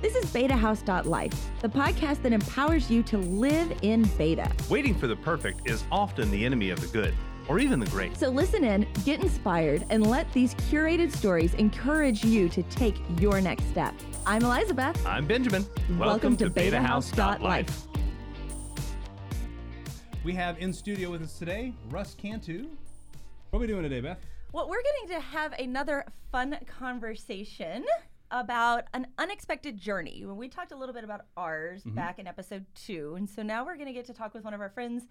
This is BetaHouse.life, the podcast that empowers you to live in beta. Waiting for the perfect is often the enemy of the good, or even the great. So listen in, get inspired, and let these curated stories encourage you to take your next step. I'm Elizabeth. I'm Benjamin. Welcome, to, BetaHouse.life. We have in studio with us today Russ Cantu. What are we doing today, Beth? Well, we're getting to have another fun conversation about an unexpected journey. When we talked a little bit about ours mm-hmm. back in episode two, and so now we're going to get to talk with one of our friends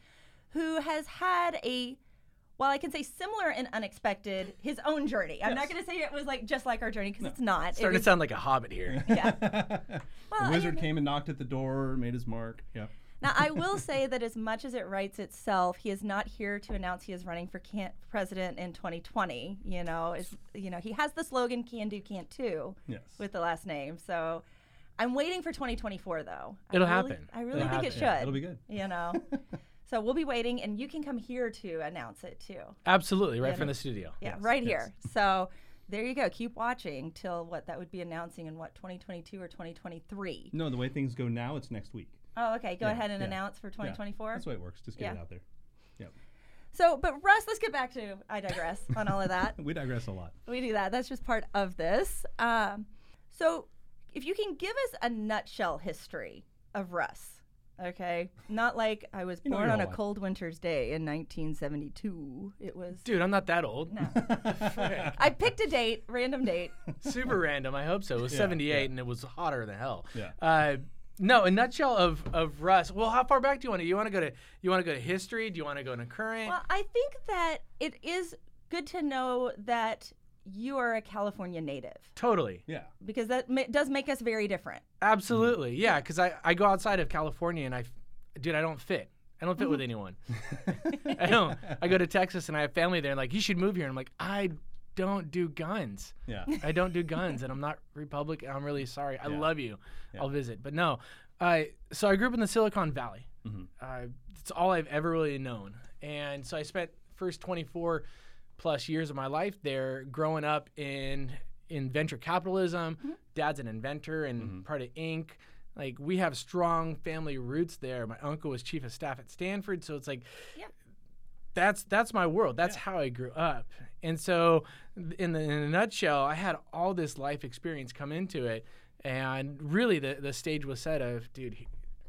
who has had a, well, I can say similar and unexpected, his own journey. I'm not going to say it was like just like our journey because it's not. It Starting to was- sound like a hobbit here. yeah. the I wizard mean- came and knocked at the door, made his mark. Yep. Now, I will say that as much as it writes itself, he is not here to announce he is running for can- president in 2020. You know, is you know he has the slogan "Can do, can't do" Yes. with the last name. So, I'm waiting for 2024 though. I It'll really- happen. I really It'll think it should. happen. It'll be good. You know, so we'll be waiting, and you can come here to announce it too. Absolutely, right Yeah. from the studio. Yeah, Yes, right yes. here. So. There you go. Keep watching till what that would be announcing in what 2022 or 2023. No, the way things go now, it's next week. Oh, okay. Go Yeah, ahead and yeah. announce for Yeah, 2024. That's the way it works. Just get it out there. Yep. So, but Russ, let's get back to I digress on all of that. We digress a lot. we do that. That's just part of this. Um, so, if you can give us a nutshell history of Russ, okay? Not like I was You know born on a life. cold winter's day in 1972. It was. Dude, I'm not that old. No. I picked a date, random date. Super random. I hope so. It was Yeah, 78 yeah. and it was hotter than hell. Yeah. Uh, no, a nutshell of of Russ. Well, how far back do you want to? You want to go to? You want to go to history? Do you want to go to current? Well, I think that it is good to know that you are a California native totally. Yeah. because that ma- does make us very different. Absolutely. Yeah, because I, I go outside of California and I, dude, I don't fit. I don't fit with mm-hmm. anyone. I don't. I go to Texas and I have family there and like, you should move here. And I'm like, I don't do guns. Yeah. I don't do guns, and I'm not Republican. I'm really sorry. I Yeah. love you. Yeah. I'll visit, but no. I so I grew up in the Silicon Valley. Mhm. Uh, it's all I've ever really known, and so I spent first 24 plus years of my life there, growing up in in venture capitalism. Dad's an inventor and part of Inc. Like we have strong family roots there. My uncle was chief of staff at Stanford, so it's like that's that's my world. That's how I grew up. And so, in, the, in a nutshell, I had all this life experience come into it, and really the the stage was set of, dude,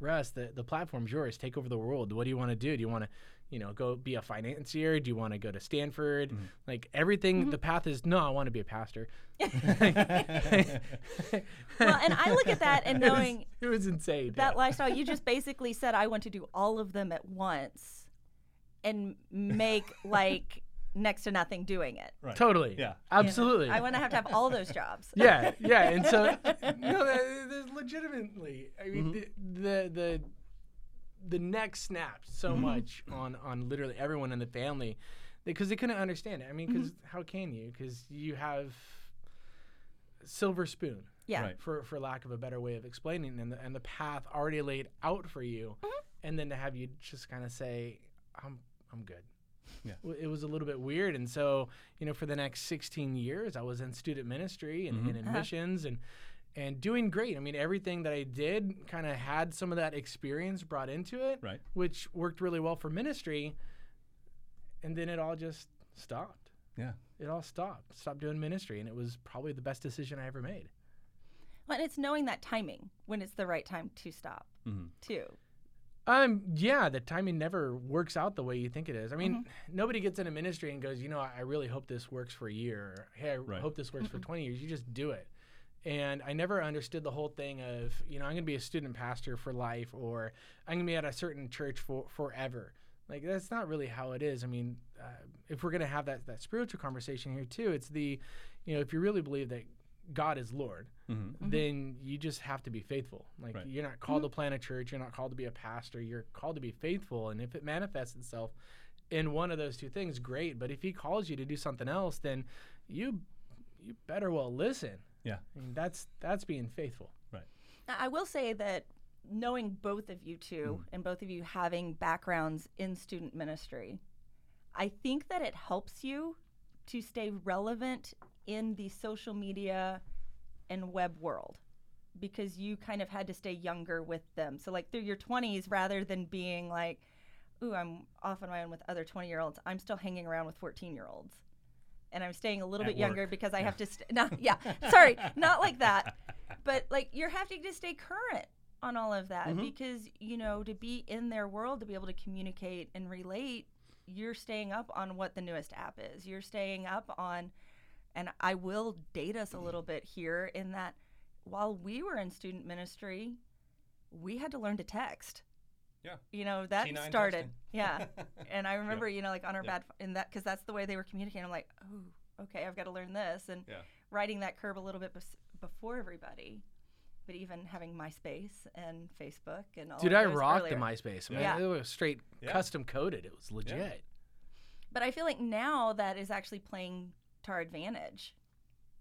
Russ, the the platform's yours. Take over the world. What do you want to do? Do you want to you know, go be a financier? Do you want to go to Stanford? Mm-hmm. Like everything, mm-hmm. the path is no. I want to be a pastor. Well, and I look at that and knowing it was insane. that lifestyle, you just basically said I want to do all of them at once and make like next to nothing doing it. Right. totally. Yeah. You know? Absolutely. I want to have to have all those jobs. yeah, yeah, and so no, there's legitimately. I mean, Mm-hmm. the, the the the neck snapped so Mm-hmm. much on on literally everyone in the family because they couldn't understand it. I mean, because Mm-hmm. how can you? Because you have silver spoon. Yeah. Right. For, for lack of a better way of explaining, and the, and the path already laid out for you, Mm-hmm. and then to have you just kind of say, "I'm I'm good." Yeah. It was a little bit weird, and so you know, for the next 16 years, I was in student ministry and, Mm-hmm. and admissions, and and doing great. I mean, everything that I did kind of had some of that experience brought into it, Right. which worked really well for ministry. And then it all just stopped. Yeah. It all stopped. Stopped doing ministry, and it was probably the best decision I ever made. Well, and it's knowing that timing when it's the right time to stop, Mhm. too. Um, yeah, the timing never works out the way you think it is. I mean, Mm-hmm. nobody gets into ministry and goes, you know, I I really hope this works for a year. Or, hey, I Right. hope this works for 20 years. You just do it. And I never understood the whole thing of, you know, I'm going to be a student pastor for life or I'm going to be at a certain church for forever. Like, that's not really how it is. I mean, uh, if we're going to have that, that spiritual conversation here, too, it's the, you know, if you really believe that God is Lord, Mhm. then you just have to be faithful. Like Right. you're not called to mm-hmm. plant a church, you're not called to be a pastor, you're called to be faithful. And if it manifests itself in one of those two things, great. But if he calls you to do something else, then you you better well listen. Yeah. I mean, that's that's being faithful. Right. I will say that knowing both of you 2 mm-hmm. and both of you having backgrounds in student ministry, I think that it helps you to stay relevant in the social media and web world because you kind of had to stay younger with them. So like through your 20s rather than being like ooh, I'm off on my own with other 20-year-olds. I'm still hanging around with 14-year-olds. And I'm staying a little At bit younger because I have to st- not yeah, sorry, not like that. But like you're having to stay current on all of that Mhm. because you know to be in their world to be able to communicate and relate you're staying up on what the newest app is you're staying up on and i will date us a mm-hmm. little bit here in that while we were in student ministry we had to learn to text Yeah. you know that T9 started texting. yeah and i remember you know like on our Yeah. bad in that because that's the way they were communicating i'm like oh okay i've got to learn this and Yeah. riding that curve a little bit bes- before everybody but even having myspace and facebook and all Dude, of I those rocked earlier. the MySpace. Man, Yeah. It was straight Yeah. custom coded. It was legit. But I feel like now that is actually playing to our advantage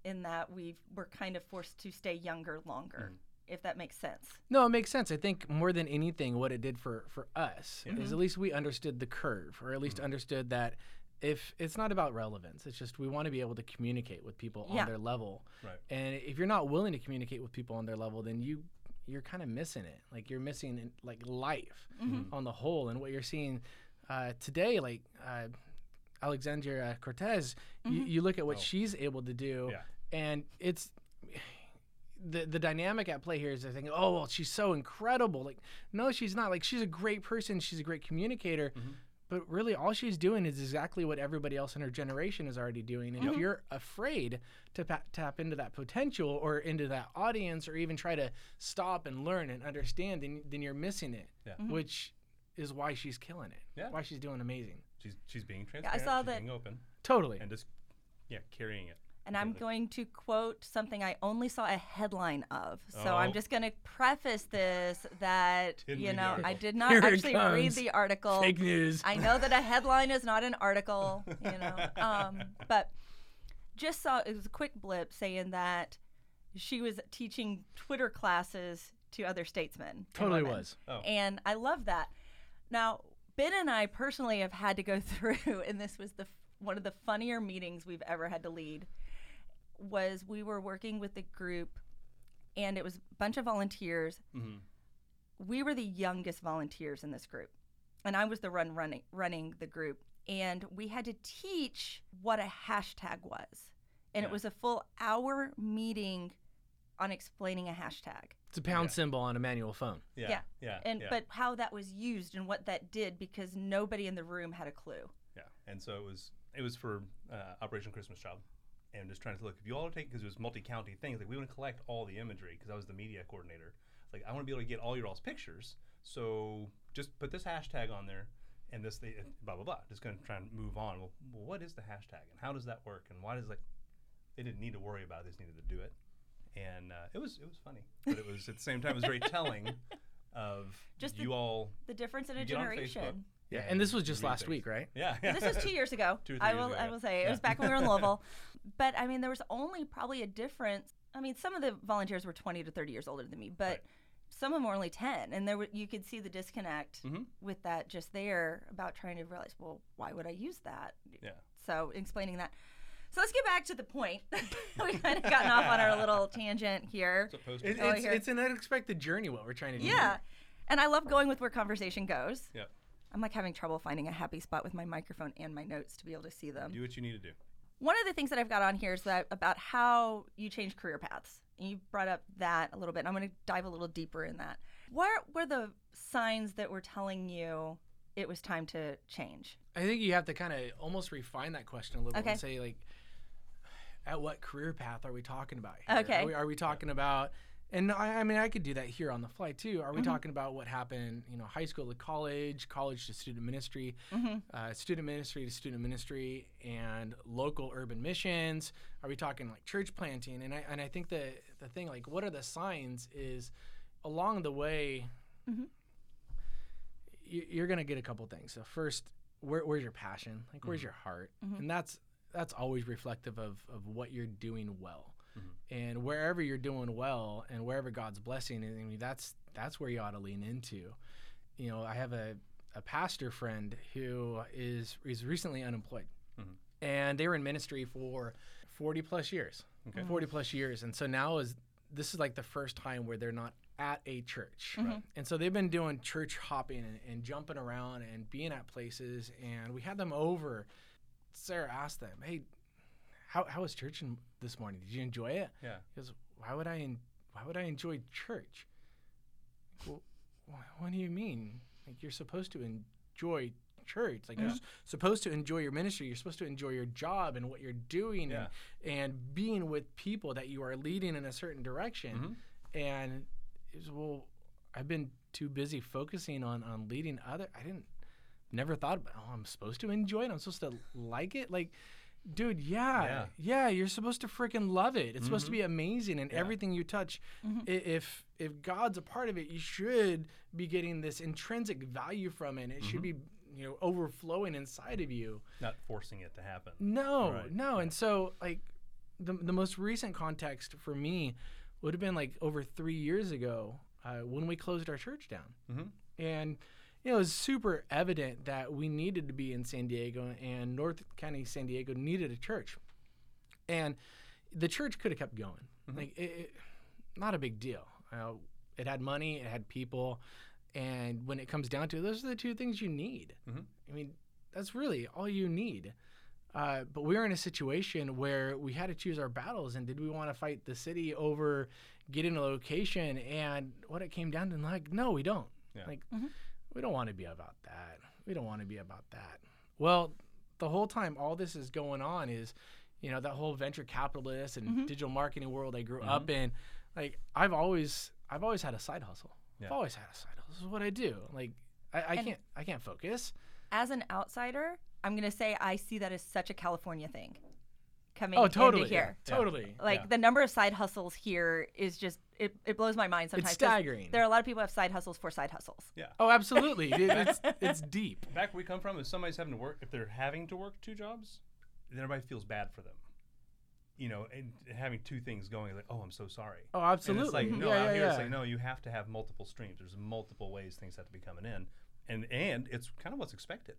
in that we we're kind of forced to stay younger longer, if that makes sense. No, it makes sense. I think more than anything, what it did for for us Yeah. is at least we understood the curve, or at least understood that if it's not about relevance, it's just we want to be able to communicate with people Yeah. on their level. Right. And if you're not willing to communicate with people on their level, then you you're kind of missing it. Like you're missing like life Mm-hmm. on the whole. And what you're seeing uh, today, like uh, Alexandria Cortez, you, Mm-hmm. you look at what Oh. she's able to do, Yeah. and it's the the dynamic at play here is I think, oh well, she's so incredible. Like, no, she's not. Like, she's a great person. She's a great communicator. Mm-hmm. But really, all she's doing is exactly what everybody else in her generation is already doing. And if you're afraid to pa- tap into that potential or into that audience, or even try to stop and learn and understand, then, then you're missing it. Yeah. Which is why she's killing it. Yeah. Why she's doing amazing. She's she's being transparent. I saw she's that- being open Totally. and just yeah carrying it. And I'm Completely. going to quote something I only saw a headline of. So I'm Oh. just going to preface this that, Didn't you know, I did not Here actually read the article. Fake news. I know that a headline is not an article, you know, um, but just saw it was a quick blip saying that she was teaching Twitter classes to other statesmen. totally was. Oh. And I love that. Now, Ben and I personally have had to go through, and this was the one of the funnier meetings we've ever had to lead. Was we were working with a group, and it was a bunch of volunteers. Mhm. We were the youngest volunteers in this group, and I was the run running running the group. And we had to teach what a hashtag was, and it was a full hour meeting on explaining a hashtag. It's a pound Yeah. symbol on a manual phone. Yeah. Yeah. Yeah. and yeah. but how that was used and what that did because nobody in the room had a clue. Yeah, and so it was it was for uh, Operation Christmas Child, and just trying to look if you all take because it was multi-county things like we want to collect all the imagery because I was the media coordinator. Like I want to be able to get all your all's pictures, so just put this hashtag on there, and this the blah blah blah. Just going to try and move on. Well, well, what is the hashtag and how does that work and why does like they didn't need to worry about it, they just needed to do it, and uh, it was it was funny, but it was at the same time it was very telling of Just the- you all. The difference in a You get on Facebook. generation. Yeah, and this was just last things. week, right? Yeah, This was two years ago. Two or three I years will. ago, I will say it Yeah. was back when we were in Louisville. But I mean, there was only probably a difference. I mean, some of the volunteers were 20 to 30 years older than me, but Right. some of them were only 10, and there were, you could see the disconnect Mhm. with that just there about trying to realize, well, why would I use that? Yeah. So explaining that. So let's get back to the point. we kind of gotten off on our little tangent here. It's. It, it's, here. it's an unexpected journey what we're trying to do. Yeah. And I love going with where conversation goes. Yep. I'm like having trouble finding a happy spot with my microphone and my notes to be able to see them. Do what you need to do. One of the things that I've got on here is that about how you change career paths. And you brought up that a little bit. And I'm going to dive a little deeper in that. What were the signs that were telling you it was time to change? I think you have to kind of almost refine that question a little bit and say like, at what career path are we talking about? Here? Okay. Are we, are we talking about? And I, I mean, I could do that here on the fly too. Mm-hmm. Are we talking about what happened, you know, high school to college, college to student ministry, Mm-hmm. uh, student ministry to student ministry, and local urban missions? Are we talking like church planting? And I and I think the the thing like, what are the signs? Is along the way, Mm-hmm. you- you're gonna get a couple things. So first, where, where's your passion? Like, where's your heart? And that's that's always reflective of of what you're doing well. And wherever you're doing well, and wherever God's blessing, I mean, that's that's where you ought to lean into. You know, I have a a pastor friend who is is recently unemployed, and they were in ministry for 40 plus years. Okay. 40 plus years, and so now is this is like the first time where they're not at a church. Mm-hmm. And so they've been doing church hopping and, and jumping around and being at places. And we had them over. Sarah asked them, "Hey, how how was church in, this morning? Did you enjoy it?" Yeah. Because why would I en- why would I enjoy church? Well, what do you mean? Like you're supposed to enjoy church. Like you're supposed to enjoy your ministry. You're supposed to enjoy your job and what you're doing Yeah. and, and being with people that you are leading in a certain direction. Mm-hmm. And it was, well, I've been too busy focusing on on leading other. I didn't never thought about. Oh, I'm supposed to enjoy it. I'm supposed to like it. Like, dude, yeah, Yeah. yeah, you're supposed to freaking love it. It's supposed to be amazing, and everything you touch. i If if God's a part of it, you should be getting this intrinsic value from it. and It should be you know overflowing inside of you. Not forcing it to happen. No, Right, no. And so like the the most recent context for me would have been like over three years ago uh, when we closed our church down, Mhm. and you know it was super evident that we needed to be in San Diego, and North County San Diego needed a church, and the church could have kept going. Like it, it, not a big deal. Uh, it had money, it had people, and when it comes down to it, those are the two things you need. I mean, that's really all you need. Uh, but we were in a situation where we had to choose our battles, and did we want to fight the city over getting a location? And what it came down to, like, no, we don't. Yeah. Like, we don't want to be about that. We don't want to be about that. Well, the whole time all this is going on is, you know, that whole venture capitalist and mm-hmm. digital marketing world I grew up mm-hmm. in. Like, I've always, I've always had a side hustle. Yeah. I've always had a side hustle. This is what I do. Like, I, I can't, I can't focus. As an outsider, I'm gonna say I see that as such a California thing. Coming Oh, totally. into here. Totally. Like Yeah. the number of side hustles here is just it, it blows my mind sometimes. 'cause staggering. There are a lot of people who have side hustles for side hustles. Yeah. Oh, absolutely. It- it's it's deep. Back where we come from, if somebody's having to work, if they're having to work two jobs, then everybody feels bad for them. You know, and having two things going, like, oh, I'm so sorry. Oh, And it's absolutely. like, no, yeah, out yeah, here, yeah. it's like, no, you have to have multiple streams. There's multiple ways things have to be coming in. And and it's kind of what's expected.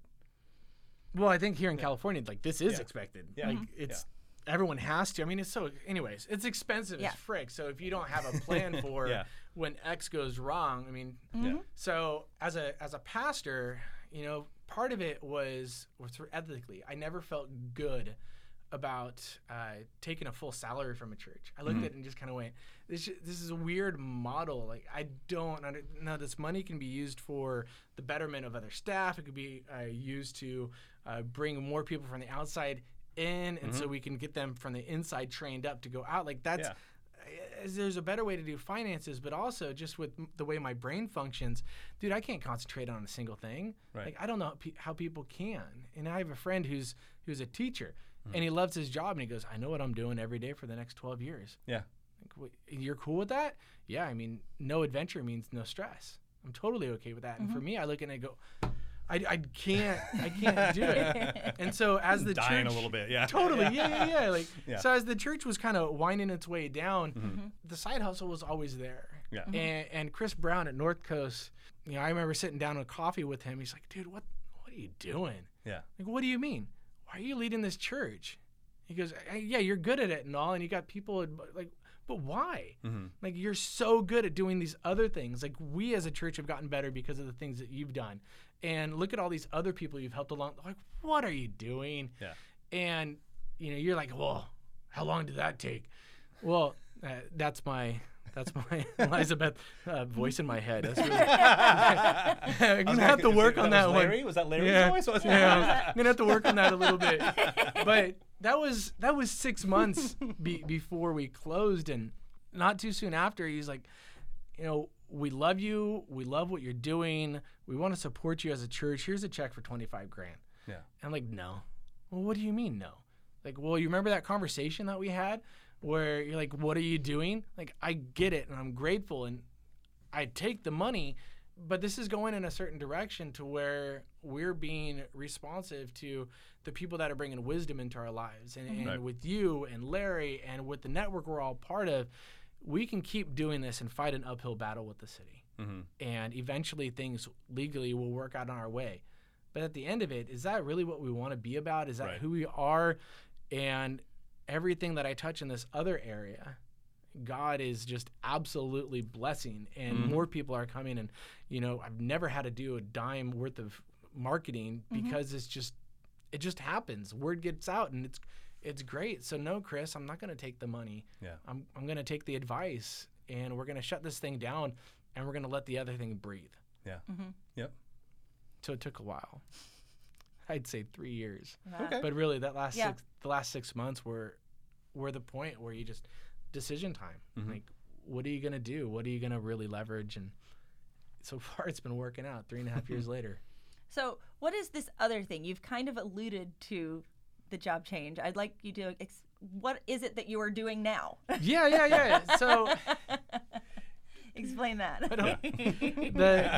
Well, I think here in California, like this is Yeah. expected. Yeah. Like Mhm. it's everyone has to. I mean, it's so. Anyways, it's expensive Yeah. as frick. So if you don't have a plan for Yeah. when X goes wrong, I mean, Yeah. so as a as a pastor, you know, part of it was was through ethically. I never felt good about uh, taking a full salary from a church. I looked at it and just kind of went, "This this is a weird model. Like I don't under, no. This money can be used for the betterment of other staff. It could be uh, used to uh, bring more people from the outside in, and so we can get them from the inside trained up to go out. Like that's." Yeah. uh, There's a better way to do finances, but also just with the way my brain functions, dude, I can't concentrate on a single thing. Right. Like I don't know how people can. And I have a friend who's who's a teacher, Hmm. and he loves his job, and he goes, "I know what I'm doing every day for the next 12 years." Yeah. Like, "Wait, you're cool with that? Yeah, I mean, no adventure means no stress. I'm totally okay with that. And for me, I look at it and go, I, I can't, I can't do it. and so as the Dying church, a little bit. Yeah. totally, yeah, yeah, yeah. Like, Yeah. so as the church was kind of winding its way down, mm-hmm. Mm-hmm. the side hustle was always there. Yeah. Mm-hmm. And, and Chris Brown at North Coast, you know, I remember sitting down with coffee with him. He's like, dude, what, what are you doing? Yeah. Like, what do you mean? Why are you leading this church? He goes, "I- yeah, you're good at it and all, and you got people like, but why? Like, you're so good at doing these other things. Like, we as a church have gotten better because of the things that you've done. And look at all these other people you've helped along. Like, what are you doing? Yeah. And you know, you're like, well, how long did that take? Well, uh, that's my. That's my Elizabeth uh, voice in my head. That's really, I'm gonna have to work on that was one. Was that Larry's Yeah, voice? Was yeah, I'm gonna have to work on that a little bit. But that was that was six months be, before we closed, and not too soon after, he's like, you know, we love you, we love what you're doing, we want to support you as a church. Here's a check for 25 grand. Yeah. I'm like, no. Well, what do you mean no? Like, well, you remember that conversation that we had where you're like, what are you doing? Like, I get it, and I'm grateful, and I take the money, but this is going in a certain direction to where we're being responsive to the people that are bringing wisdom into our lives. And, and Right. with you and Larry and with the network we're all part of, we can keep doing this and fight an uphill battle with the city. Mhm. And eventually things legally will work out on our way. But at the end of it, is that really what we want to be about? Is that Right. who we are? And everything that I touch in this other area, God is just absolutely blessing, and more people are coming. And you know, I've never had to do a dime worth of marketing because it's just it just happens. Word gets out, and it's it's great. So no, Chris, I'm not going to take the money. Yeah. I'm I'm going to take the advice, and we're going to shut this thing down, and we're going to let the other thing breathe. Yeah. Mm-hmm. Yep. So it took a while. I'd say three years. Okay. But really, that last Yeah. six, the last six months were were the point where you just decision time. Mhm. Like, what are you gonna do? What are you gonna really leverage? And so far, it's been working out. Three and a half years later. So, what is this other thing? You've kind of alluded to the job change. I'd like you to. Ex- what is it that you are doing now? Yeah, yeah, yeah. So Explain that. the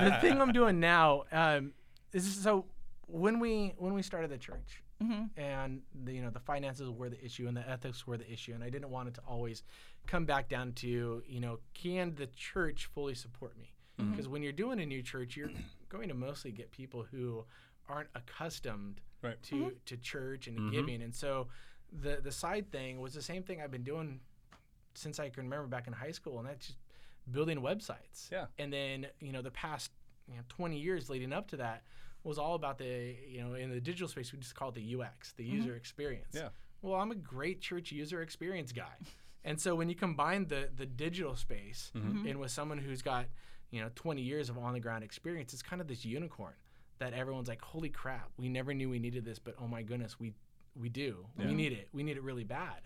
the thing I'm doing now um, is so when we when we started the church Mm-hmm. and the, you know the finances were the issue and the ethics were the issue and I didn't want it to always come back down to you know can the church fully support me because when you're doing a new church you're going to mostly get people who aren't accustomed Right. to mm-hmm. to church and mm-hmm. giving. And so the the side thing was the same thing I've been doing since I can remember back in high school and that's just building websites. Yeah. and then you know the past you know, 20 years leading up to that was all about the you know in the digital space we just call it the UX the mm-hmm. user experience. Yeah. well I'm a great church user experience guy. And so when you combine the the digital space and with someone who's got you know 20 years of on the ground experience it's kind of this unicorn that everyone's like holy crap we never knew we needed this but oh my goodness we we do we need it we need it really bad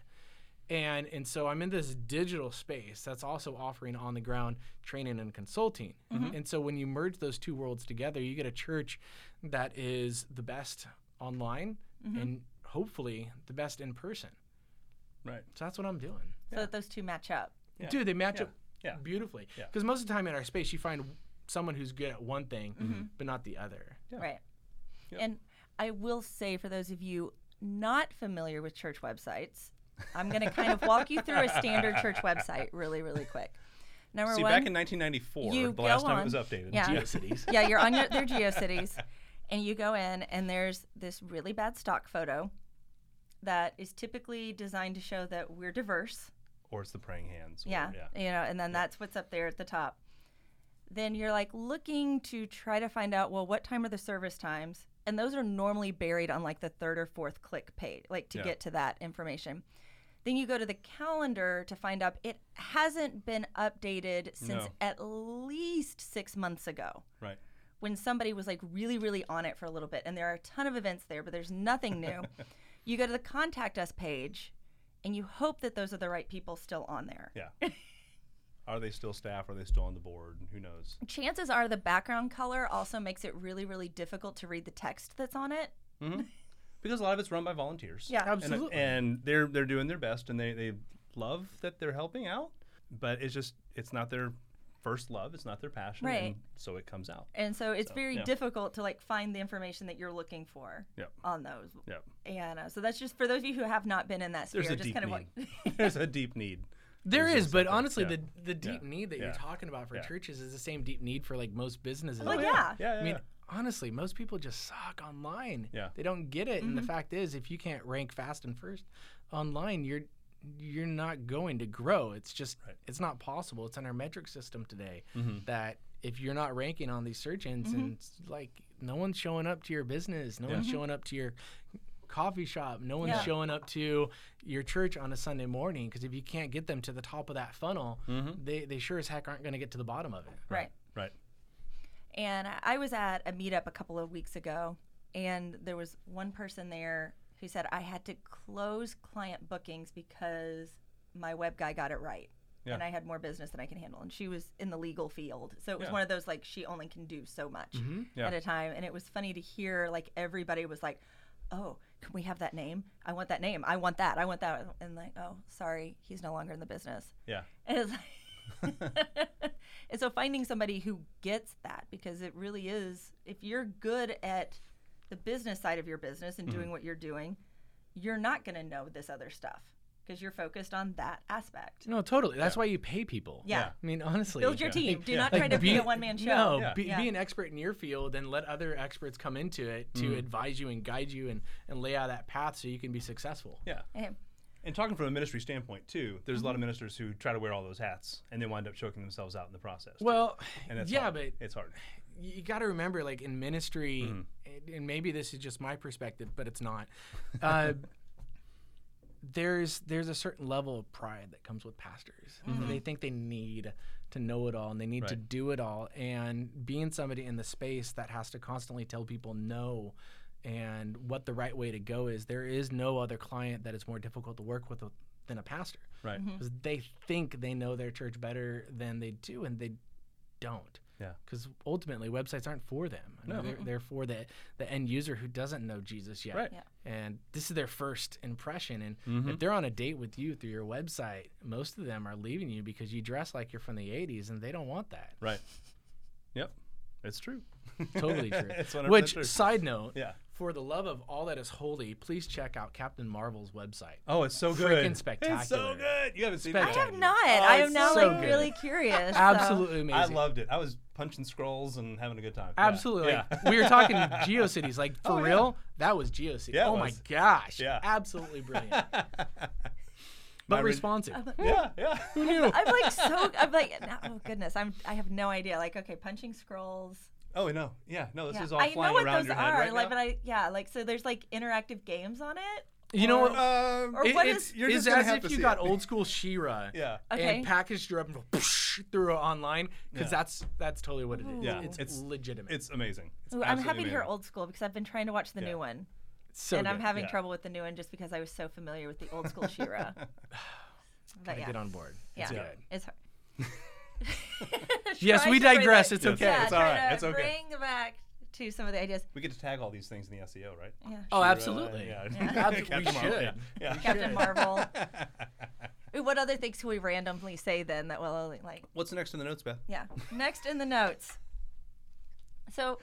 and and so I'm in this digital space that's also offering on the ground training and consulting. Mm-hmm. And so when you merge those two worlds together, you get a church that is the best online mm-hmm. and hopefully the best in person. Right. So that's what I'm doing. so that those two match up. Yeah. Dude, they match Yeah. up Yeah. beautifully. Yeah. Because most of the time in our space, you find someone who's good at one thing, mm-hmm. Mm-hmm. but not the other. Yeah. Right. Yep. And I will say, for those of you not familiar with church websites, I'm going to kind of walk you through a standard church website really, really quick. Number See, one, back in 1994, you the last go time on- it was updated. Yeah. GeoCities. yeah, you're on your, their GeoCities, and you go in, and there's this really bad stock photo that is typically designed to show that we're diverse. Or it's the praying hands. or- Yeah, yeah. you know, and then that's what's up there at the top. Then you're like looking to try to find out, well, what time are the service times? And those are normally buried on like the third or fourth click page, like to Yeah. get to that information. Then you go to the calendar to find out it hasn't been updated since No. at least six months ago Right. when somebody was like really, really on it for a little bit. And there are a ton of events there, but there's nothing new. you go to the contact us page and you hope that those are the right people still on there. Yeah. Are they still staff? Are they still on the board? Who knows? chances are the background color also makes it really really difficult to read the text that's on it Because a lot of it's run by volunteers. Yeah. And, Absolutely. and they're they're doing their best, and they they love that they're helping out, but it's just it's not their first love. It's not their passion. Right. And so it comes out. and so it's So, very yeah. difficult to like find the information that you're looking for Yep. on those Yep. and uh, so that's just for those of you who have not been in that sphere There's a just deep kind of need. like There's a deep need. There There's but honestly, yeah. the the deep Yeah. need that Yeah. you're talking about for Yeah. churches is the same deep need for like most businesses. Oh out yeah. there. Yeah. yeah, I mean, honestly, most people just suck online. Yeah. They don't get it, and the Mm-hmm. fact is, if you can't rank fast and first online, you're you're not going to grow. It's just Right. it's not possible. It's in our metric system today Mhm. that if you're not ranking on these search engines, Mm-hmm. and like no one's showing up to your business, no Yeah. one's showing up to your coffee shop, no one's Yeah. showing up to your church on a Sunday morning because if you can't get them to the top of that funnel, Mhm. they they sure as heck aren't going to get to the bottom of it. right Right. and I- i was at a meetup a couple of weeks ago and there was one person there who said i had to close client bookings because my web guy got it right Yeah. and i had more business than i can handle and she was in the legal field so it was Yeah. one of those like she only can do so much Yeah. at a time and it was funny to hear like everybody was like oh can we have that name? I want that name. I want that. I want that. And like oh sorry he's no longer in the business. Yeah. and it's like and so finding somebody who gets that because it really is if you're good at the business side of your business and mm-hmm. doing what you're doing you're not going to know this other stuff because you're focused on that aspect No, totally. That's why you pay people. yeah, Yeah. I mean, honestly, build your Yeah. team do Yeah. not Like, try to be, a one-man show No, Yeah. be, Yeah. be an expert in your field and let other experts come into it to Mm-hmm. advise you and guide you and, and lay out that path so you can be successful. Yeah. Okay. And talking from a ministry standpoint too, there's a lot of ministers who try to wear all those hats and they wind up choking themselves out in the process. Well, and that's yeah, hard. but it's hard. you got to remember, like in ministry, Mm-hmm. and- and maybe this is just my perspective, but it's not. Uh, there's there's a certain level of pride that comes with pastors. Mm-hmm. They think they need to know it all and they need to do it all. And being somebody in the space that has to constantly tell people no and what the right way to go is, there is no other client that is more difficult to work with than a pastor Right. Mm-hmm. because they think they know their church better than they do, and they don't. Yeah. Because ultimately, websites aren't for them. I mean, No. they're, they're for the the end user who doesn't know Jesus yet. Right. Yeah. And this is their first impression. And Mm-hmm. if they're on a date with you through your website, most of them are leaving you because you dress like you're from the '80s, and they don't want that. Right. Yep. It's true. Totally true. it's Which, true. side note, Yeah. For the love of all that is holy, please check out Captain Marvel's website. Oh, it's so good. Freaking spectacular. It's so good. You haven't seen I it? Spectacular. have not. Oh, I am now so like good. really curious. so- amazing. I loved it. I was punching scrolls and having a good time. Absolutely. Yeah. Like, we were talking GeoCities. Like, oh, for Oh, yeah. real, that was GeoCities. Yeah, it oh, my gosh. Yeah. Absolutely brilliant. My but re- responsive. yeah, yeah. Who knew? I'm like so. I'm like, no- oh goodness. I'm. I have no idea. Like, okay, punching scrolls. Oh no, yeah, no. This Yeah. is all I flying know what around those your are. head right like, now. but I yeah, like so. There's like interactive games on it. You know what? Um, Or It- what it's is- You're it's just gonna as have if you got it. old school She-Ra yeah, Okay. and packaged her up and go through online because Yeah. that's that's totally what it is. Yeah, It's, it's- legitimate. it's amazing. It's Ooh, I'm absolutely happy to hear old school because I've been trying to watch the Yeah. new one, so and I'm having Yeah. trouble with the new one just because I was so familiar with the old school She-Ra. but Gotta yeah, get on board. yeah, It's good. it's hard. Yes, we digress. It's Yes. okay. Yeah, It's all trying right. to It's okay. Bring back to some of the ideas. We get to tag all these things in the SEO, right? Yeah. Oh, She-Ra, absolutely. Yeah. Abs- we Captain Marvel, should. Yeah. yeah. Captain Marvel. What other things can we randomly say then that will like What's next in the notes, Beth? Yeah. Next in the notes. So,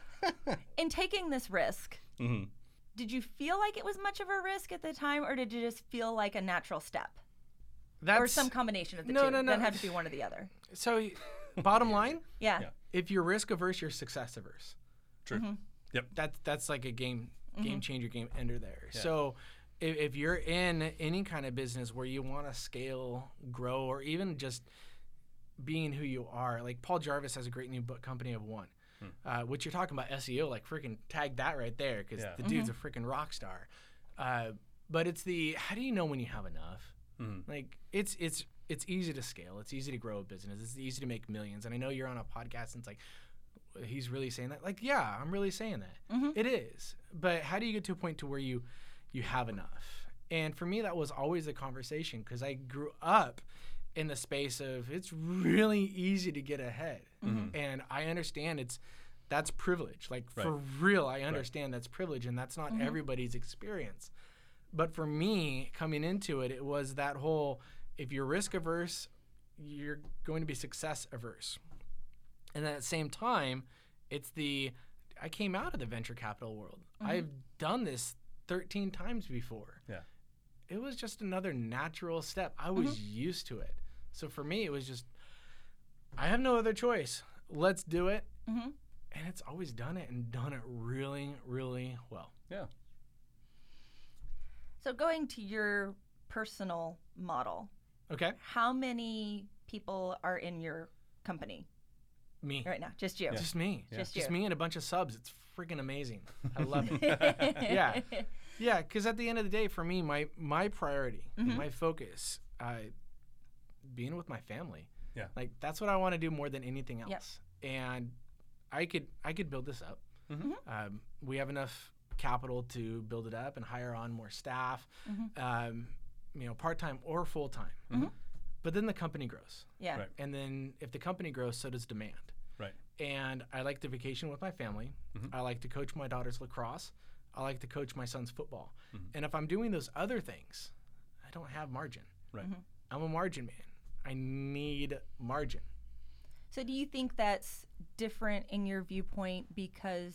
in taking this risk, Mhm. did you feel like it was much of a risk at the time, or did you just feel like a natural step, That's or some combination of the No, two? no, no. Doesn't have to be one or the other. So. Bottom line, Yeah. Yeah. if you're risk averse, you're success averse. True. Yep. That's that's like a game Mm-hmm. game changer, game ender there. So if, if you're in any kind of business where you want to scale, grow, or even just being who you are, like Paul Jarvis has a great new book, Company of One. Uh, which you're talking about SEO, like freaking tag that right there because Yeah. the dude's a freaking rock star. Uh, but it's the how do you know when you have enough? Mhm. Like it's it's it's easy to scale. It's easy to grow a business. It's easy to make millions. And I know you're on a podcast and it's like he's really saying that. Like yeah, I'm really saying that. Mm-hmm. It is. But how do you get to a point to where you you have enough? And for me that was always a conversation because I grew up in the space of it's really easy to get ahead. Mm-hmm. And I understand it's that's privilege. Like for real, I understand that's privilege and that's not mm-hmm. everybody's experience. But for me, coming into it, it was that whole if you're risk averse, you're going to be success averse. And then at the same time, it's the I came out of the venture capital world. I've done this 13 times before. Yeah. It was just another natural step. I was used to it. So for me, it was just I have no other choice. Let's do it. Mhm. And it's always done it and done it really, really well. Yeah. So, going to your personal model, Okay. how many people are in your company Me. right now? Just you. Just me. Just Just you. me and a bunch of subs. It's freaking amazing. I love it. yeah. Yeah, because at the end of the day, for me, my my priority, Mm-hmm. my focus, uh, being with my family. Yeah. Like that's what I want to do more than anything else. And I could I could build this up. Mm-hmm. Um, we have enough capital to build it up and hire on more staff, Mm-hmm. um, you know, part time or full time. But then the company grows, Yeah. Right. and then if the company grows, so does demand Right. and I like to vacation with my family. Mm-hmm. I like to coach my daughter's lacrosse. I like to coach my son's football. Mm-hmm. And if I'm doing those other things, I don't have margin. Right. I'm a margin man. I need margin. So, do you think that's different in your viewpoint because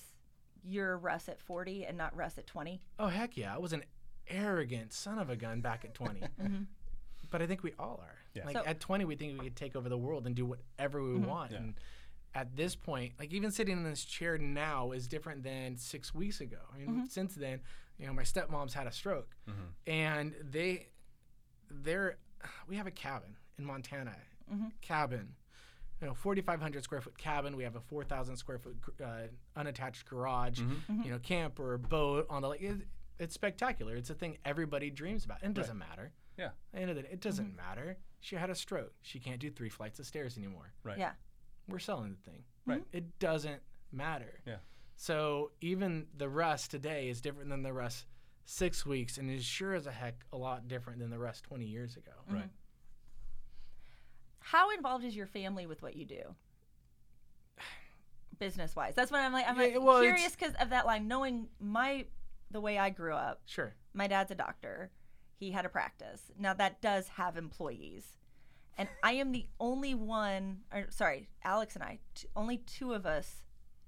you're Russ at 40 and not Russ at 20? Oh heck yeah! I was an arrogant son of a gun back at 20. Mm-hmm. But I think we all are. Yeah. Like So- at 20, we think we could take over the world and do whatever we mm-hmm. want. Yeah. And at this point, like even sitting in this chair now is different than six weeks ago. I mean, mm-hmm. since then, you know, my stepmom's had a stroke, and they they're, we have a cabin in Montana. Cabin, you know, 4,500 square foot cabin. We have a 4,000 square foot uh, unattached garage. You know, camper, boat on the lake. It, it's spectacular. It's a thing everybody dreams about, and it doesn't matter. Yeah. At the end of the day, it doesn't mm-hmm. matter. She had a stroke. She can't do three flights of stairs anymore. Right. Yeah. We're selling the thing. Right. Mm-hmm. It doesn't matter. Yeah. So even the Russ today is different than the Russ six weeks, and is sure as a heck a lot different than the Russ 20 years ago. Mm-hmm. Right. How involved is your family with what you do? Business wise. That's what I'm like. I'm Yeah, like well, curious because of that line. Knowing my the way I grew up, Sure. my dad's a doctor. He had a practice. Now that does have employees. And I am the only one, or sorry, Alex and I, t- only two of us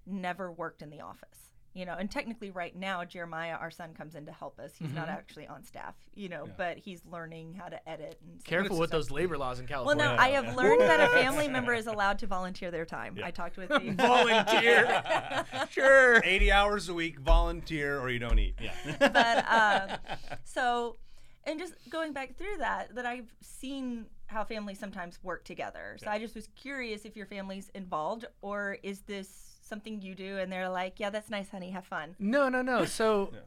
never worked in the office. You know, and technically right now, Jeremiah, our son, comes in to help us. He's Mm-hmm. not actually on staff, you know, Yeah. but he's learning how to edit and stuff. Careful with those labor laws in California. Well, California. no, I have learned that a family member is allowed to volunteer their time. I talked with the volunteer. sure. 80 hours a week, volunteer, or you don't eat. Yeah. but um, so and just going back through that that i've seen how families sometimes work together so i just was curious if your family's involved or is this something you do and they're like yeah that's nice honey have fun No, no, no. So Yeah.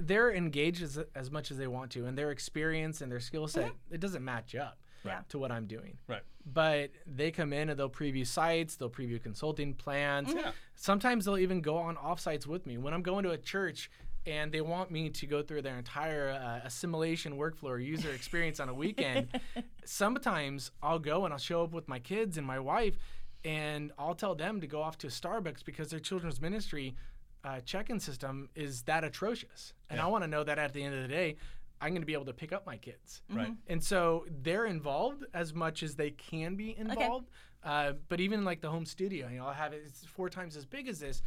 they're engaged as, as much as they want to, and their experience and their skill set it doesn't match up Yeah. to what I'm doing. right. But they come in and they'll preview sites, they'll preview consulting plans. Yeah. Sometimes they'll even go on offsites with me. When I'm going to a church and they want me to go through their entire uh, assimilation workflow or user experience on a weekend, sometimes I'll go and I'll show up with my kids and my wife and I'll tell them to go off to Starbucks because their children's ministry uh, check-in system is that atrocious. And I want to know that at the end of the day, I'm going to be able to pick up my kids. Right. And so they're involved as much as they can be involved. Uh, but even like the home studio, you know, I have it, it's four times as big as this,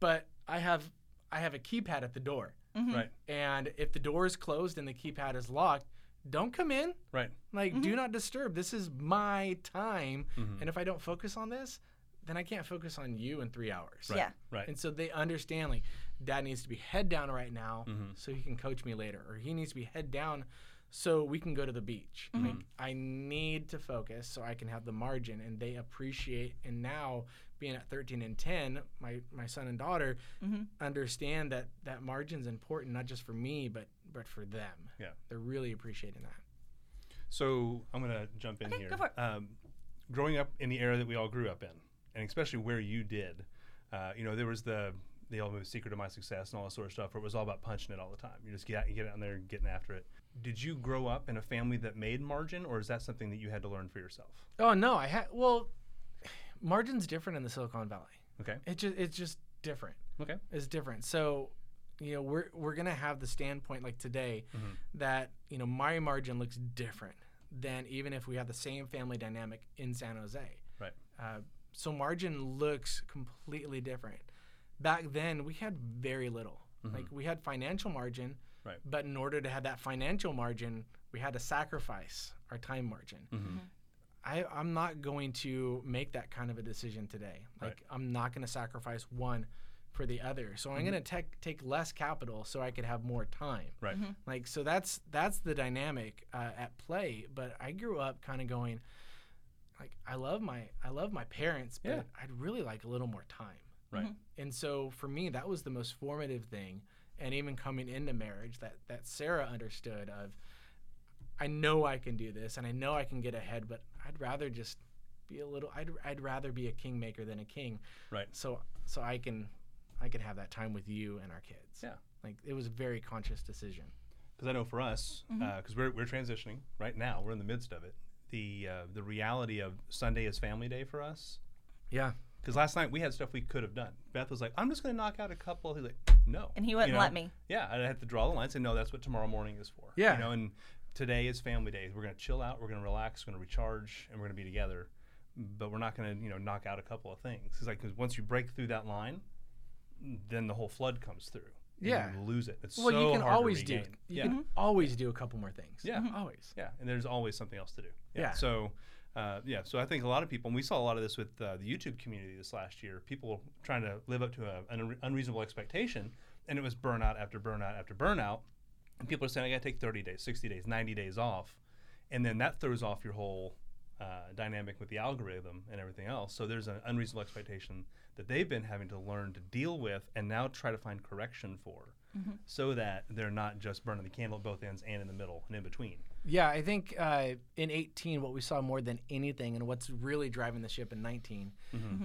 but I have I have a keypad at the door, Right. and if the door is closed and the keypad is locked, don't come in. Right. Like, do mm-hmm. not disturb. This is my time, mm-hmm. and if I don't focus on this, then I can't focus on you in three hours. yeah Right. And so they understand like dad needs to be head down right now mm-hmm. so he can coach me later or he needs to be head down so we can go to the beach. Like I need to focus so I can have the margin and they appreciate and now being at 13 and 10 my my son and daughter understand that that margin's important not just for me but but for them. Yeah. They're really appreciating that. So I'm gonna jump in Okay, here. go for it. Um, growing up in the era that we all grew up in, and especially where you did, uh, you know, there was the the old movie Secret of My Success and all that sort of stuff, where it was all about punching it all the time. You just get out, you get out there, and getting after it. Did you grow up in a family that made margin, or is that something that you had to learn for yourself? Oh no, I had well margin's different in the Silicon Valley. Okay. It just it's just different. Okay. It's different. So, you know, we're we're gonna have the standpoint like today mm-hmm. that you know my margin looks different than even if we have the same family dynamic in San Jose. Right. Uh, so margin looks completely different. Back then, we had very little. Mm-hmm. Like we had financial margin, Right. but in order to have that financial margin, we had to sacrifice our time margin. Mm-hmm. I, I'm not going to make that kind of a decision today. Like Right. I'm not going to sacrifice one for the other. So I'm going to take take less capital so I could have more time. Right. Mm-hmm. Like so that's that's the dynamic uh, at play. But I grew up kind of going, like I love my I love my parents, but Yeah. I'd really like a little more time. Right. Mm-hmm. And so for me, that was the most formative thing. And even coming into marriage, that that Sarah understood of, I know I can do this, and I know I can get ahead, but I'd rather just be a little. I'd I'd rather be a kingmaker than a king. Right. So so I can, I can have that time with you and our kids. Yeah. Like it was a very conscious decision. because I know for us, because we're, we're transitioning right now, we're in the midst of it. The uh, the reality of Sunday is family day for us. Yeah. Because last night we had stuff we could have done. Beth was like, "I'm just going to knock out a couple." He's like, "No," And he wouldn't You know? let me. Yeah, I had to draw the line. and Say, "No, that's what tomorrow morning is for." Yeah. you know. And today is family day. We're going to chill out. We're going to relax. We're going to recharge, and we're going to be together. But we're not going to, you know, knock out a couple of things. It's like 'cause once you break through that line, then the whole flood comes through. and Yeah. you lose it. It's Well, so you can hard to always do. regain. You yeah. can always do a couple more things. Yeah. Mhm. Always. Yeah, and there's always something else to do. Yeah. So, uh, yeah. So I think a lot of people, and we saw a lot of this with uh, the YouTube community this last year. People trying to live up to a, an unreasonable expectation, and it was burnout after burnout after burnout. And people are saying, "I got to take 30 days, 60 days, 90 days off." and then that throws off your whole uh, dynamic with the algorithm and everything else. So there's an unreasonable expectation that they've been having to learn to deal with and now try to find correction for, so that they're not just burning the candle at both ends and in the middle and in between. Yeah, I think uh, in 18, what we saw more than anything, and what's really driving the ship in 19,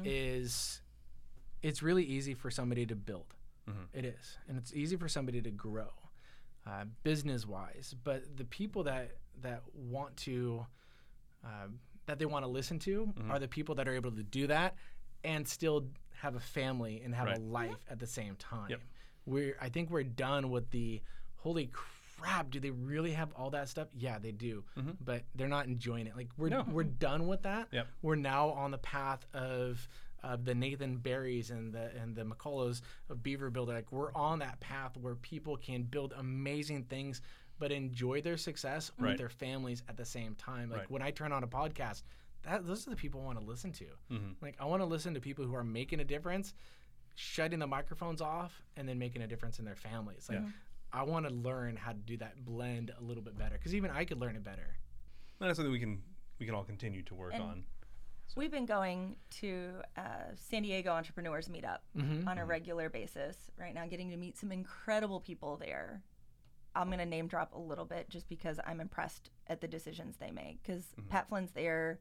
is it's really easy for somebody to build. It is, and it's easy for somebody to grow, uh, business wise. But the people that that want to um, that they want to listen to are the people that are able to do that and still have a family and have Right. a life at the same time. Yep. We're I think we're done with the holy crap. Do they really have all that stuff? Yeah, they do, but they're not enjoying it. Like we're No. we're done with that. Yep. We're now on the path of of the Nathan Barrys and the and the McCulloughs of Beaver Builder. Like we're on that path where people can build amazing things, but enjoy their success with their families at the same time. Like Right. when I turn on a podcast, that those are the people I want to listen to. Mm-hmm. Like I want to listen to people who are making a difference, shutting the microphones off, and then making a difference in their families. Like Yeah. I want to learn how to do that blend a little bit better because even I could learn it better. That's something we can we can all continue to work And- on. We've been going to uh, San Diego Entrepreneurs Meetup Mm-hmm. on a regular basis right now, getting to meet some incredible people there. I'm going to name drop a little bit just because I'm impressed at the decisions they make. Because Mm-hmm. Pat Flynn's there,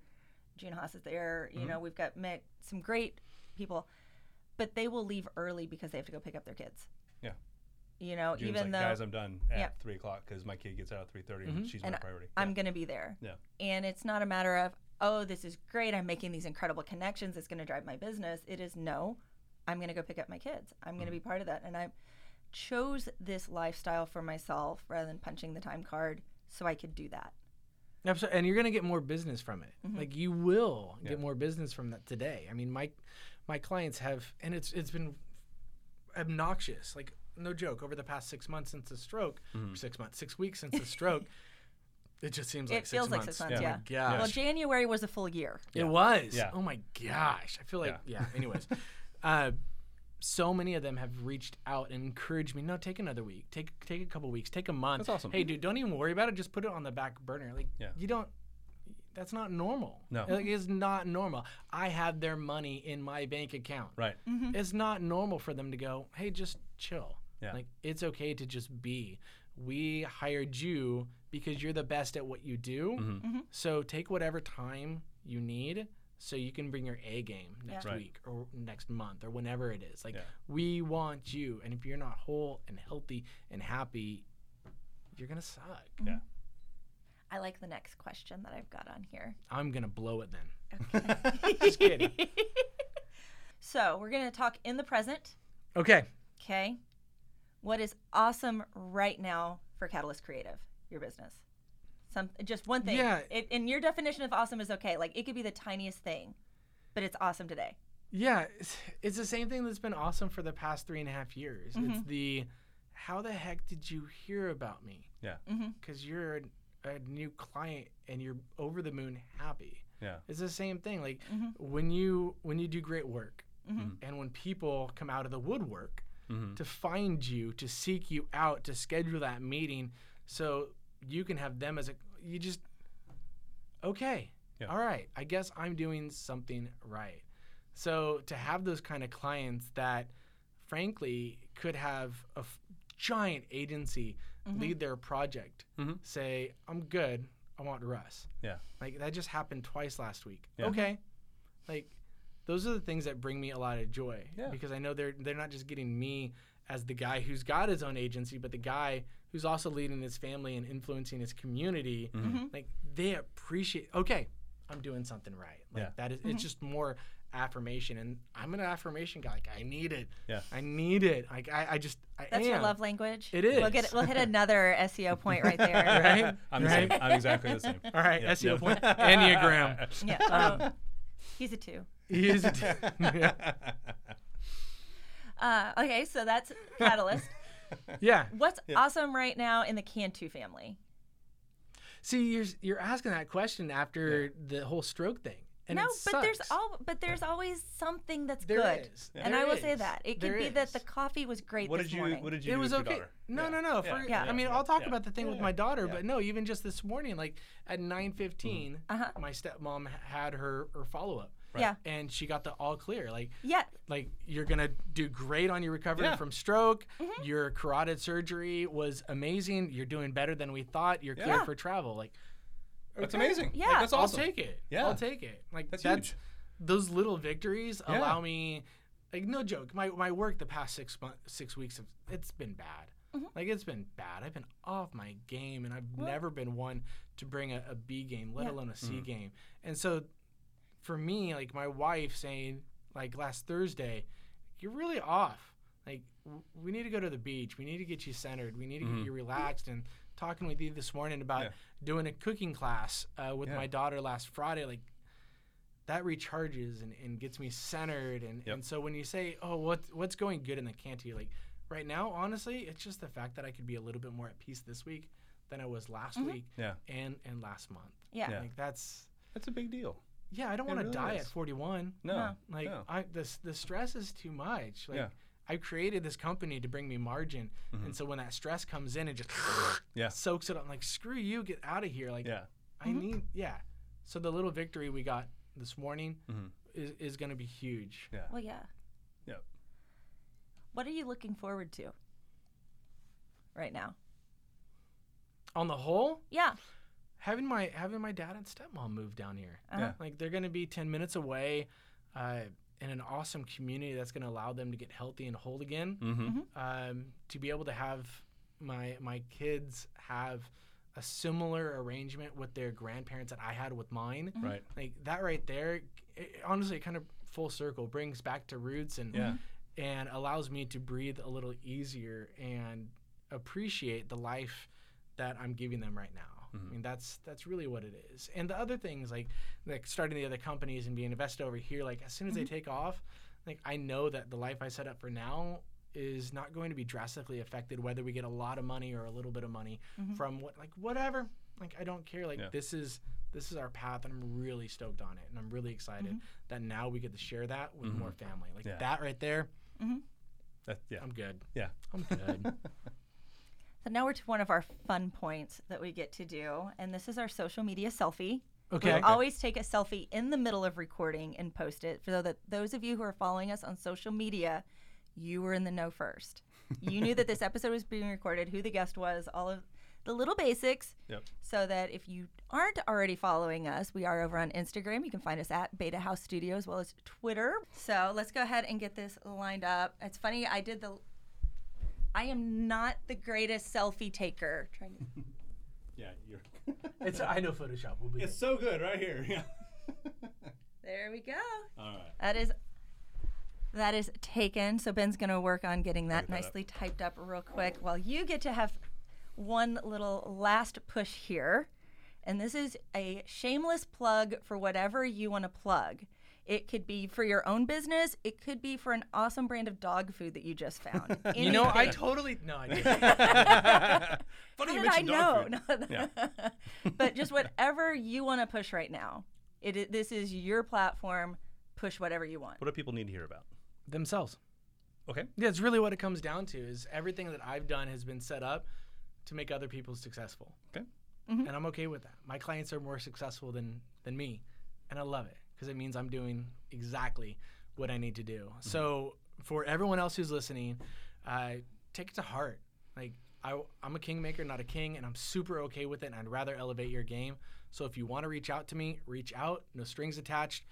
Gina Haas is there. You know, we've got met some great people, but they will leave early because they have to go pick up their kids. Yeah. You know, June's even like, though guys, I'm done at Yeah. three o'clock because my kid gets out at three and she's And my priority. I'm going to be there. yeah. And it's not a matter of, oh, this is great. I'm making these incredible connections. It's going to drive my business. It is no, I'm going to go pick up my kids. I'm going to be part of that. And I chose this lifestyle for myself rather than punching the time card so I could do that. Absolutely. And you're going to get more business from it. Mm-hmm. Like you will Yeah. get more business from that today. I mean, my my clients have and it's it's been obnoxious. Like no joke, over the past 6 months since the stroke, Mm-hmm. 6 months, 6 weeks since the stroke, it just seems like it 6 feels like months. six months, yeah. my. Well, January was a full year. It was. Yeah. Oh my gosh. I feel like yeah. Anyways, uh, so many of them have reached out and encouraged me. No, take another week. Take take a couple weeks. Take a month. That's awesome. Hey, dude, don't even worry about it. Just put it on the back burner. Like Yeah. you don't. That's not normal. No. like it's not normal. I have their money in my bank account. Right. It's not normal for them to go. Hey, just chill. Yeah. Like it's okay to just be. We hired you because you're the best at what you do. Mm-hmm. So take whatever time you need so you can bring your A game next Right. week or next month or whenever it is. Like Yeah. we want you. And if you're not whole and healthy and happy, you're gonna suck. Yeah. I like the next question that I've got on here. I'm gonna blow it then. Okay. Just kidding. so we're going to talk in the present. Okay. Okay. What is awesome right now for Catalyst Creative, your business? Some just one thing. Yeah. It, and your definition of awesome is okay. Like it could be the tiniest thing, but it's awesome today. Yeah, it's, it's the same thing that's been awesome for the past three and a half years. Mm-hmm. It's the how the heck did you hear about me? Yeah. Because you're a, a new client and you're over the moon happy. Yeah. It's the same thing. Like Mm-hmm. when you when you do great work, and when people come out of the woodwork Mm-hmm. to find you, to seek you out, to schedule that meeting, so you can have them as a you just okay. Yeah. All right, I guess I'm doing something right. So to have those kind of clients that, frankly, could have a f- giant agency lead their project, Mhm. say, "I'm good. I want Russ." Yeah. Like that just happened twice last week. Yeah. Okay. Like those are the things that bring me a lot of joy Yeah. because I know they're they're not just getting me as the guy who's got his own agency, but the guy who's also leading his family and influencing his community. Mm-hmm. Like they appreciate. Okay, I'm doing something right. Like Yeah. that is it's just more affirmation, and I'm an affirmation guy. Like I need it. Yeah. I need it. Like I, I just I That's your love language. It is. We'll get we'll hit another SEO point right there. Right. I'm, the same. I'm exactly the same. All right. Yeah, SEO yeah. point. Enneagram. Yeah. oh, he's a two. He is. A yeah. Uh, okay, so that's Catalyst. yeah. What's awesome right now in the Cantu family? See, you're you're asking that question after the whole stroke thing, And no, it but there's all but there's always something that's There good. is. And There I will say that. It could There be that the coffee was great What this did you morning. What did you it do was with your okay. daughter? No, Yeah. no, no. Yeah. For, Yeah. I mean, Yeah. I'll talk Yeah. about the thing with my daughter, Yeah. but no, even just this morning, like at 9:15, Uh-huh. my stepmom had her her follow up, Yeah. and she got the all clear. Like, Yeah. like you're gonna do great on your recovery Yeah. from stroke. Mm-hmm. Your carotid surgery was amazing. You're doing better than we thought. You're cleared Yeah. for travel. Like, That's okay. amazing. Like, Yeah. that's awesome. I'll take it. Yeah. I'll take it. Like That's that's, huge. those little victories Yeah. allow me. Like no joke, my my work the past six months, six weeks, have, it's been bad. Mm-hmm. Like it's been bad. I've been off my game, and I've never been one to bring a, a B game, let Yeah. alone a C Mm-hmm. game. And so, for me, like my wife saying, like last Thursday, you're really off. Like w- we need to go to the beach. We need to get you centered. We need to get you relaxed. And talking with you this morning about Mm-hmm. Yeah. doing a cooking class uh, with Yeah. my daughter last Friday, like that recharges and, and gets me centered. And, Yep. and so when you say, oh, what's what's going good in the Cantu? Like right now, honestly, it's just the fact that I could be a little bit more at peace this week than I was last week Yeah. and and last month. Mm-hmm. Yeah. Yeah. Like that's That's a big deal. Yeah. I don't want to really die is. at 41. No. No. Like no. I this the stress is too much. Like Yeah. I created this company to bring me margin, Mm-hmm. and so when that stress comes in, it just Yeah. soaks it up. I'm like screw you, get out of here. Like Yeah. I need yeah. So the little victory we got this morning Mhm. is, is going to be huge. Yeah. Well, yeah. Yep. What are you looking forward to right now? On the whole, Yeah. Having my having my dad and stepmom move down here. Uh-huh. Yeah. Like they're going to be 10 minutes away uh, in an awesome community that's going to allow them to get healthy and whole again. Mm-hmm. Um, to be able to have my my kids have a similar arrangement with their grandparents that I had with mine. Right. Like that right there, it, honestly, it kind of full circle brings back to roots and Yeah. and allows me to breathe a little easier and appreciate the life that I'm giving them right now. I mean, that's that's really what it is. And the other things like like starting the other companies and being invested over here, like as soon as they mm-hmm. take off, like I know that the life I set up for now is not going to be drastically affected whether we get a lot of money or a little bit of money mm-hmm. from what like whatever. Like I don't care. Like Yeah. this is this is our path and I'm really stoked on it and I'm really excited that now we get to share that with more family. Like Yeah. that right there, That, yeah. I'm good. yeah. I'm good. So now we're to one of our fun points that we get to do, and this is our social media selfie. Okay. We always take a selfie in the middle of recording and post it. So that those of you who are following us on social media, you were in the know first. You knew that this episode was being recorded, who the guest was, all of the little basics. Yep. So that if you aren't already following us, we are over on Instagram. You can find us at Beta House Studio as well as Twitter. So let's go ahead and get this lined up. It's funny, I did the. I am not the greatest selfie taker. Trying to, Yeah. You're. it's I know Photoshop. We'll be it's so good right here. Yeah. there we go. All right. That is that is taken. So Ben's gonna work on getting that get that up. nicely typed up real quick while you get to have one little last push here. And this is a shameless plug for whatever you want to plug. It could be for your own business. It could be for an awesome brand of dog food that you just found. You know, I totally no, I didn't. Funny How you did I mentioned know? food. Yeah. but just whatever you want to push right now. It, this is your platform. Push whatever you want. What do people need to hear about? themselves. Okay. Yeah, it's really what it comes down to. Is everything that I've done has been set up to make other people successful, Okay. Mm-hmm. and I'm okay with that. My clients are more successful than than me, and I love it because it means I'm doing exactly what I need to do. Mm-hmm. So for everyone else who's listening, uh, take it to heart. Like I, I'm a kingmaker, not a king, and I'm super okay with it. And I'd rather elevate your game. So if you want to reach out to me, reach out. No strings attached.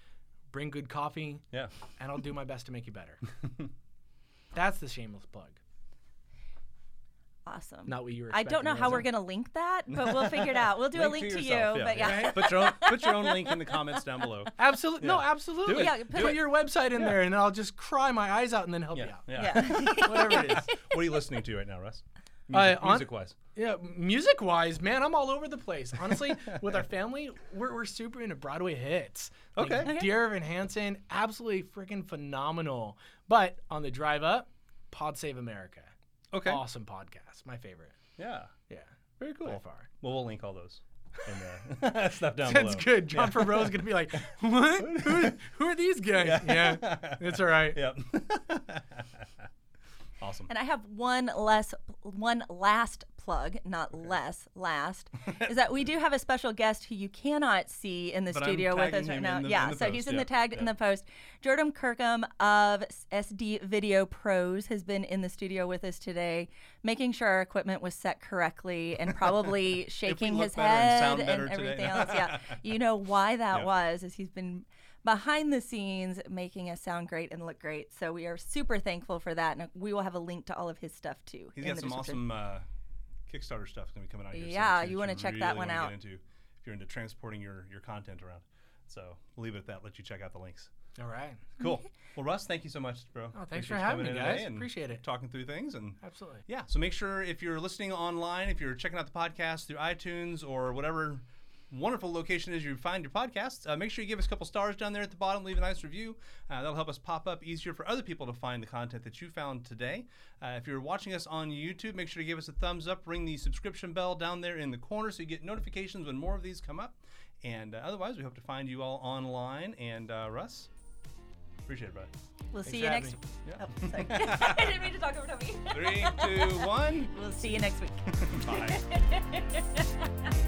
Bring good coffee, Yeah. and I'll do my best to make you better. That's the shameless plug. Awesome. Not what you were. I don't know how we're gonna link that, but we'll figure it out. We'll do a link to, yourself, you. But yeah. put your own put your own link in the comments down below. Absolutely. No, absolutely. Do it. Yeah, put, put it- your website in there, and I'll just cry my eyes out and then help you out. Yeah. Yeah. Whatever it is. what are you listening to right now, Russ? Uh, Music, on- music wise. Yeah, music wise, man, I'm all over the place. Honestly, with our family, we're, we're super into Broadway hits. Like Okay. Okay. Dear Evan Hansen, absolutely freaking phenomenal. But on the drive up, Pod Save America. Okay. Awesome podcast. My favorite. Yeah. Yeah. Very cool. By far. Well, we'll link all those. and uh, stuff down That's below. good. Jon Favreau's gonna be like, "What? who, who are these guys?" Yeah, it's all right. Yep. awesome. And I have one less, one last plug, not less, last, is that we do have a special guest who you cannot see in the But studio with us right now. the- yeah, so post, he's in yeah, the tagged in the post. Jordan Kirkham of SD Video Pros has been in the studio with us today, making sure our equipment was set correctly and probably shaking his and head sound and, better today. everything else. Yeah, you know why that Yeah. was is he's been behind the scenes making us sound great and look great. So we are super thankful for that, and we will have a link to all of his stuff too. He's got some awesome uh, Kickstarter stuff is going to be coming out here. Yeah, too, you wanna check that one out. Into if you're into transporting your, your content around. So we'll leave it at that. Let you check out the links. All right. Cool. Well, Russ, thank you so much, bro. Oh, thanks Appreciate for you having coming me, guys. today and Appreciate it. Talking through things and Absolutely. yeah. So make sure if you're listening online, if you're checking out the podcast through iTunes or whatever wonderful location is you find your podcasts, uh, make sure you give us a couple stars down there at the bottom. Leave a nice review. Uh, that'll help us pop up easier for other people to find the content that you found today. Uh, if you're watching us on YouTube, make sure to give us a thumbs up. Ring the subscription bell down there in the corner so you get notifications when more of these come up. And uh, otherwise, we hope to find you all online. And uh, Russ, appreciate it, bud. We'll see you next. me. Yeah. Oh, sorry. I didn't mean to talk over Toby. Three, two, one. we'll see you next week. Bye.